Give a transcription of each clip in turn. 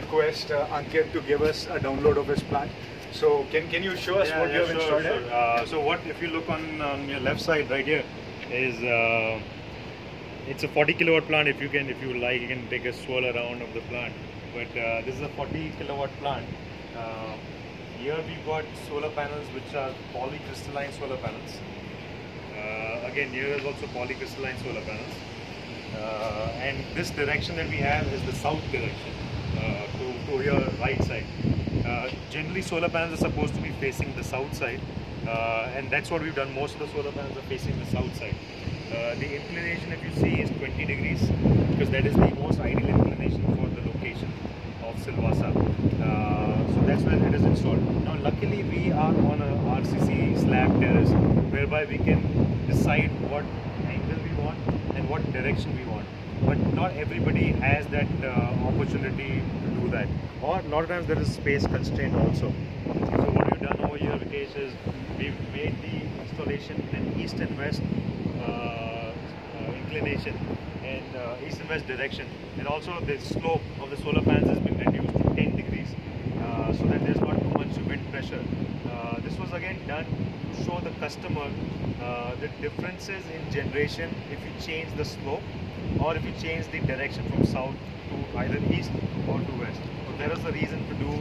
request uh, Ankit to give us a download of his plant. So can, can you show us Yeah, what yeah, you have sure, installed sure. Uh, so what if you look on, on your left side right here is uh, it's a 40 kilowatt plant. If you can, if you like, you can take a swirl around of the plant. But uh, this is a 40 kilowatt plant. Uh, here we've got solar panels which are polycrystalline solar panels. Uh, again, here is also polycrystalline solar panels. Uh, and this direction that we have is the south direction to, your right side. Uh, generally, solar panels are supposed to be facing the south side, uh, and that's what we've done. Most of the solar panels are facing the south side. Uh, the inclination, if you see, is 20 degrees because that is the most ideal inclination for the location of Silvassa. Uh, so that's where it is installed. Now, luckily, we are on a RCC slab terrace whereby we can decide what angle we want and what direction we want. But not everybody has that uh, opportunity to do that. Or a lot of times there is space constraint also. So what we've done over here, Vikesh, is we've made the installation in east and west uh, uh, inclination and uh, east and west direction. And also the slope of the solar panels has been reduced to 10 degrees uh, so that there's not too much wind pressure. Uh, this was again done to show the customer the differences in generation if you change the slope or if you change the direction from south to either east or to west. So there is a reason to do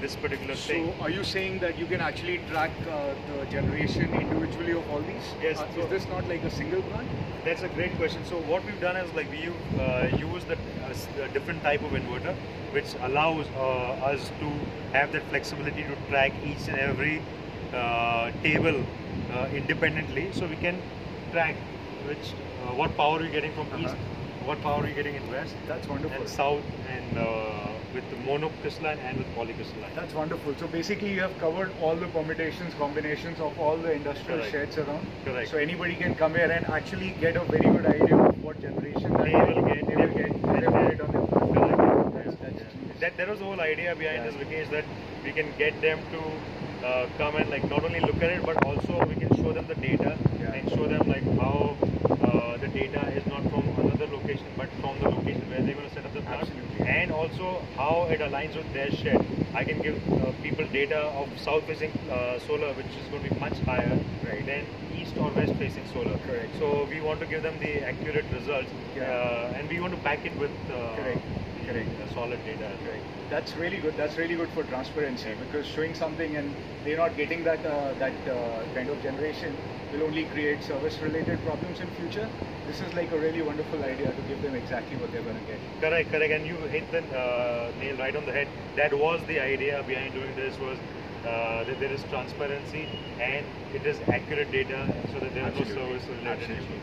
this particular So thing. So are you saying that you can actually track uh, the generation individually of all these? Yes, Uh, so- is this not like a single plant? That's a great question. So what we've done is like we uh, use the uh, different type of inverter, which allows uh, us to have that flexibility to track each and every uh, table uh, independently. So we can track which uh, what power we're getting from Uh-huh. east, what power are we're getting in west, That's wonderful. and south, and uh, with the monocrystalline and with polycrystalline. That's wonderful. So basically, you have covered all the permutations, combinations of all the industrial Correct. sheds around. Correct. So anybody can come here and actually get a very good idea of what generation that They will get- they will get. They will get on their plant. Correct. That's, that's genius. that that was the whole idea behind Yeah. this Vikesh that we can get them to uh, come and like not only look at it but also we can show them the data Yeah. and show them like how uh, the data is not from another location but from the location where they're going to set up the plant Absolutely. and also how it aligns with their shed. I can give uh, people data of south facing uh, solar which is going to be much higher Right. than east or west facing solar. Correct. So we want to give them the accurate results Yeah. uh, and we want to back it with uh, Correct. Correct. the solid data. well. That's really good. That's really good for transparency because showing something and they're not getting that uh, that uh, kind of generation will only create service-related problems in future. This is like a really wonderful idea to give them exactly what they're going to get. Correct, correct, and you hit the uh, nail right on the head. That was the idea behind doing this was uh, that there is transparency and it is accurate data so that there are no Absolutely. service related issues.